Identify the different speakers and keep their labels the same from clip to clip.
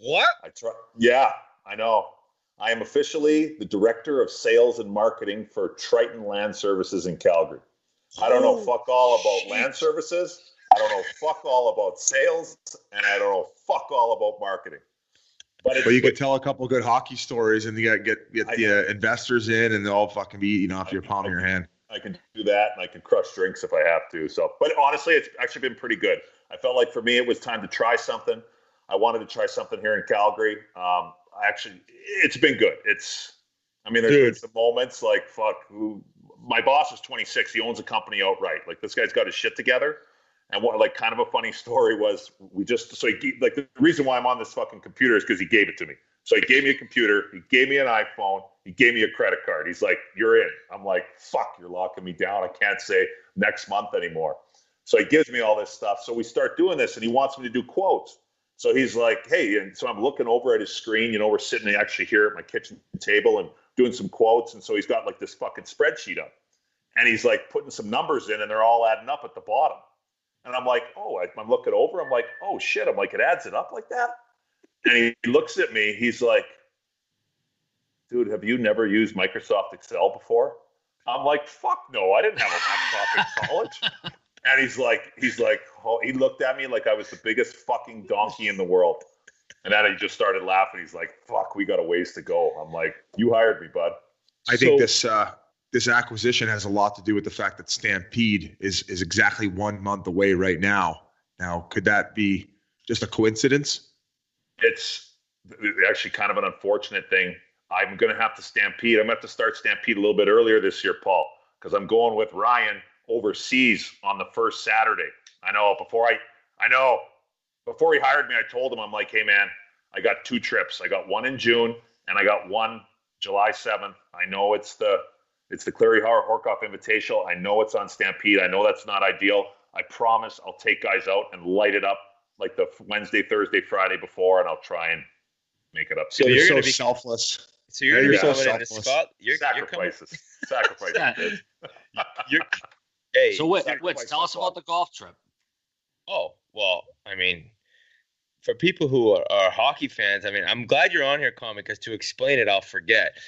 Speaker 1: What?
Speaker 2: I try. Yeah, I know. I am officially the director of sales and marketing for Triton Land Services in Calgary. I don't know fuck all about
Speaker 1: shit.
Speaker 2: land services. I don't know fuck all about sales, and I don't know fuck all about marketing. But, it's,
Speaker 3: But you could tell a couple good hockey stories, and you got get get
Speaker 2: I
Speaker 3: the uh, investors in, and they'll all fucking be eating off your palm of your hand.
Speaker 2: I can do that, and I can crush drinks if I have to. So, but honestly, it's actually been pretty good. I felt like for me, it was time to try something. I wanted to try something here in Calgary. Um, I actually, it's been good. It's, I mean, there's some moments like fuck. Who, my boss is 26. He owns a company outright. Like this guy's got his shit together. And what, like, kind of a funny story was we just so he like the reason why I'm on this fucking computer is because he gave it to me. So he gave me a computer, he gave me an iPhone, he gave me a credit card. He's like, "You're in." I'm like, "Fuck, you're locking me down. I can't say next month anymore." So he gives me all this stuff. So we start doing this, and he wants me to do quotes. So he's like, "Hey," and so I'm looking over at his screen. You know, we're sitting actually here at my kitchen table and doing some quotes. And so he's got like this fucking spreadsheet up, and he's like putting some numbers in, and they're all adding up at the bottom. And I'm like, "Oh," I'm looking over. I'm like, "Oh shit!" I'm like, "It adds it up like that." And he looks at me. He's like, "Dude, have you never used Microsoft Excel before?" I'm like, "Fuck no, I didn't have a laptop in college." And he's like, he's like, oh, he looked at me like I was the biggest fucking donkey in the world. And then he just started laughing. He's like, "Fuck, we got a ways to go." I'm like, "You hired me, bud."
Speaker 3: I think this uh, this acquisition has a lot to do with the fact that Stampede is is exactly one month away right now. Now, could that be just a coincidence?
Speaker 2: It's actually kind of an unfortunate thing. I'm going to have to stampede. I'm going to have to start stampede a little bit earlier this year, Paul, because I'm going with Ryan overseas on the first Saturday. I know before I, I know before he hired me, I told him, I'm like, hey man, I got two trips. I got one in June and I got one July 7th. I know it's the, it's the Cleary Howard Horcoff Invitational. I know it's on Stampede. I know that's not ideal. I promise I'll take guys out and light it up like the Wednesday, Thursday, Friday before, and I'll try and make it up.
Speaker 1: So
Speaker 3: You're
Speaker 1: you're
Speaker 3: so
Speaker 1: be
Speaker 3: selfless.
Speaker 1: so you're
Speaker 3: Yeah,
Speaker 1: gonna be
Speaker 3: you're so
Speaker 1: coming into
Speaker 3: selfless.
Speaker 1: Scott. You're, you're coming.
Speaker 2: sacrifices, sacrifices.
Speaker 4: Yeah.
Speaker 2: kids.
Speaker 1: You're, hey.
Speaker 4: So wait,
Speaker 2: sacrifice
Speaker 4: Wits, tell us about the golf trip.
Speaker 1: Oh, well, I mean, for people who are, are hockey fans, I mean, I'm glad you're on here, Commie, because to explain it, I'll forget.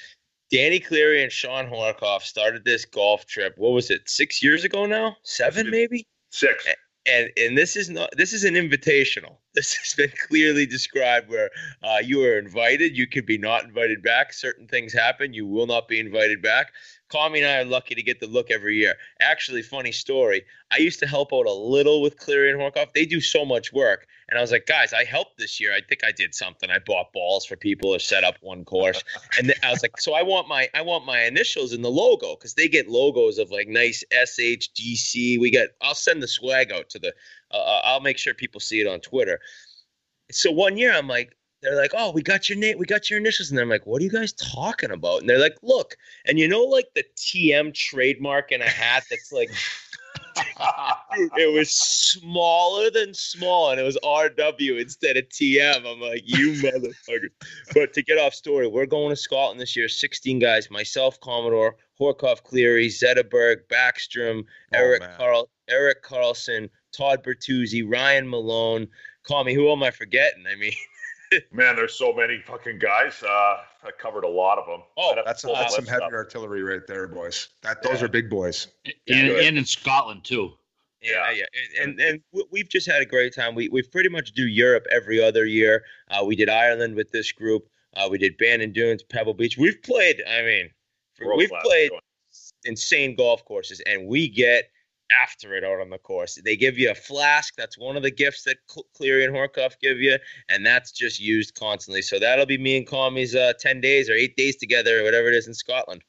Speaker 1: Danny Cleary and Shawn Horcoff started this golf trip. What was it? Six years ago now? Seven, maybe.
Speaker 2: Six.
Speaker 1: And and this is not. This is an invitational. This has been clearly described where uh, you are invited. You could be not invited back. Certain things happen. You will not be invited back. Kami and I are lucky to get the look every year. Actually, funny story. I used to help out a little with Cleary and Horcoff. They do so much work. And I was like, guys, I helped this year. I think I did something. I bought balls for people or set up one course. And I was like, so I want my I want my initials in the logo because they get logos of like nice SHGC. We get I'll send the swag out to the uh, I'll make sure people see it on Twitter. So one year I'm like, they're like, oh, we got your name, we got your initials, and I'm like, what are you guys talking about? And they're like, look, and you know, like the TM trademark in a hat that's like, it was smaller than small, and it was RW instead of TM. I'm like, you motherfucker. But to get off story, we're going to Scotland this year. 16 guys, myself, Commodore, Horcoff, Cleary, Zetterberg, Backstrom,
Speaker 3: Oh,
Speaker 1: Eric
Speaker 3: man.
Speaker 1: Carl, Erik Karlsson, Todd Bertuzzi, Ryan Malone. Call me, who am I forgetting? I mean,
Speaker 2: Man, there's so many fucking guys. Uh, I covered a lot of them.
Speaker 1: Oh,
Speaker 2: I'd have to
Speaker 3: That's,
Speaker 2: pull the
Speaker 3: that's some heavy
Speaker 2: up.
Speaker 3: artillery right there, boys. That those
Speaker 2: Yeah.
Speaker 3: are big boys.
Speaker 4: And, and in Scotland too.
Speaker 1: yeah,
Speaker 2: Yeah.
Speaker 1: yeah, and and we- we've just had a great time. We we pretty much do Europe every other year. Uh, we did Ireland with this group. Uh, we did Bandon Dunes, Pebble Beach. We've played. I mean,
Speaker 2: World
Speaker 1: we've played
Speaker 2: going.
Speaker 1: insane golf courses, and we get after it out on the course. They give you a flask. That's one of the gifts that Cl- Cleary and Horcoff give you, and that's just used constantly. So that'll be me and Commie's uh, ten days or eight days together, or whatever it is in Scotland.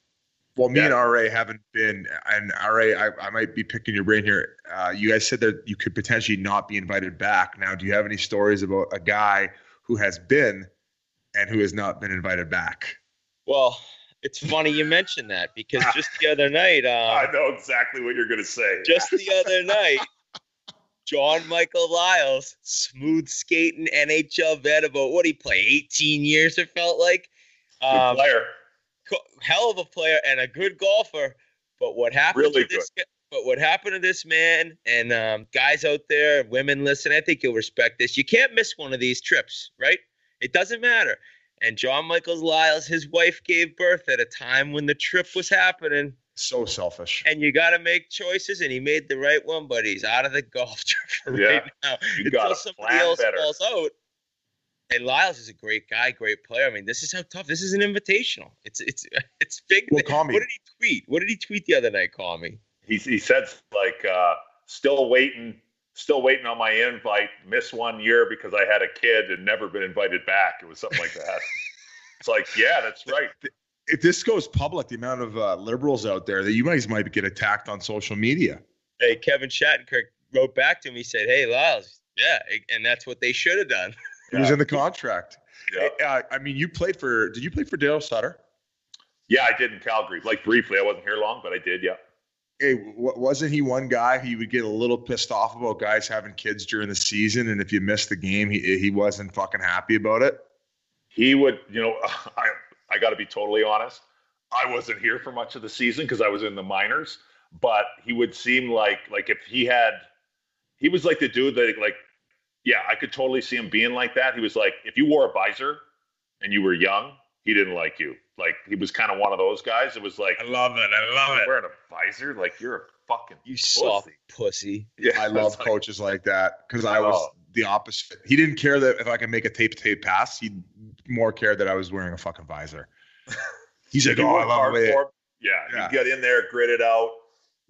Speaker 3: Well, me
Speaker 2: Yeah.
Speaker 3: and RA haven't been, and RA, I, I might be picking your brain here. Uh, you guys said that you could potentially not be invited back. Now, do you have any stories about a guy who has been and who has not been invited back?
Speaker 1: Well, it's funny you mentioned that because just the other night,
Speaker 2: I
Speaker 1: um,
Speaker 2: know exactly what you're gonna say.
Speaker 1: just the other night, John Michael Liles, smooth skating NHL vet, about what he play 18 years. It felt like.
Speaker 2: Good
Speaker 1: Um,
Speaker 2: player.
Speaker 1: hell of a player and a good golfer. But what happened
Speaker 2: Really
Speaker 1: to this guy, but what happened to this man and um, guys out there, women listen, I think you'll respect this. You can't miss one of these trips, right? It doesn't matter. And John Michaels Liles, his wife gave birth at a time when the trip was happening.
Speaker 3: So selfish.
Speaker 1: And you got to make choices, and he made the right one, but he's out of the golf trip for
Speaker 2: Yeah.
Speaker 1: right now
Speaker 2: You
Speaker 1: until
Speaker 2: got to
Speaker 1: somebody else
Speaker 2: better.
Speaker 1: falls out. And Liles is a great guy, great player. I mean, this is how tough. This is an invitational. It's it's it's big.
Speaker 3: Well, call me.
Speaker 1: What did he tweet? What did he tweet the other night? Call me.
Speaker 2: He he said like uh, still waiting, still waiting on my invite. Missed one year because I had a kid and never been invited back. It was something like that. it's like yeah, that's right.
Speaker 3: If this goes public, the amount of uh, liberals out there that you guys might get attacked on social media.
Speaker 1: Hey, Kevin Shattenkirk wrote back to me. Said, "Hey, Liles, yeah," and that's what they should have done.
Speaker 3: It was in the contract.
Speaker 2: Yeah.
Speaker 3: Uh, I mean, you played for. Did you play for Dale Sutter?
Speaker 2: Yeah, I did in Calgary. Like briefly, I wasn't here long, but I did. Yeah.
Speaker 3: Hey, wasn't he one guy you would get a little pissed off about guys having kids during the season, and if you missed the game, he he wasn't fucking happy about it.
Speaker 2: he would you know i i got to be totally honest. I wasn't here for much of the season because i was in the minors but he would seem like like if he had he was like the dude that like yeah i could totally see him being like that. He was like if you wore a visor and you were young he didn't like you like he was kind of one of those guys it was like I
Speaker 3: love it. I love it.
Speaker 2: wearing a visor like you're a fucking
Speaker 1: You soft
Speaker 2: Pussy.
Speaker 1: pussy.
Speaker 2: yeah
Speaker 3: I love
Speaker 2: like-
Speaker 3: coaches like that because I was
Speaker 2: Oh.
Speaker 3: the opposite. He didn't care that if I could make a tape tape pass. He more cared that I was wearing a fucking visor. He's like, oh, I love it.
Speaker 2: Yeah,
Speaker 3: Yeah.
Speaker 2: you get in there, grit it out.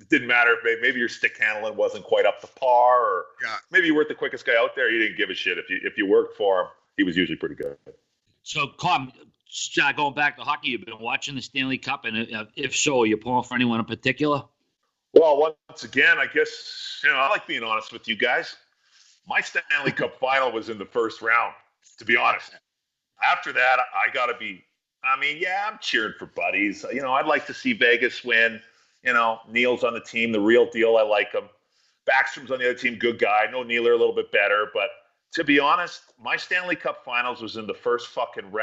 Speaker 2: It didn't matter if maybe your stick handling wasn't quite up to par, or
Speaker 3: Yeah.
Speaker 2: maybe you weren't the quickest guy out there. He didn't give a shit if you if you worked for him. He was usually pretty good.
Speaker 4: So, Com, uh, going back to hockey, you've been watching the Stanley Cup, and uh, if so, are you pulling for anyone in particular?
Speaker 2: Well, once again, I guess you know I like being honest with you guys. My Stanley Cup final was in the first round. To be honest, after that, I got to be. I mean, yeah, I'm cheering for buddies. You know, I'd like to see Vegas win. You know, Neal's on the team, the real deal. I like him. Backstrom's on the other team, good guy. No Nealer, a little bit better, but to be honest, my Stanley Cup Finals was in the first fucking round.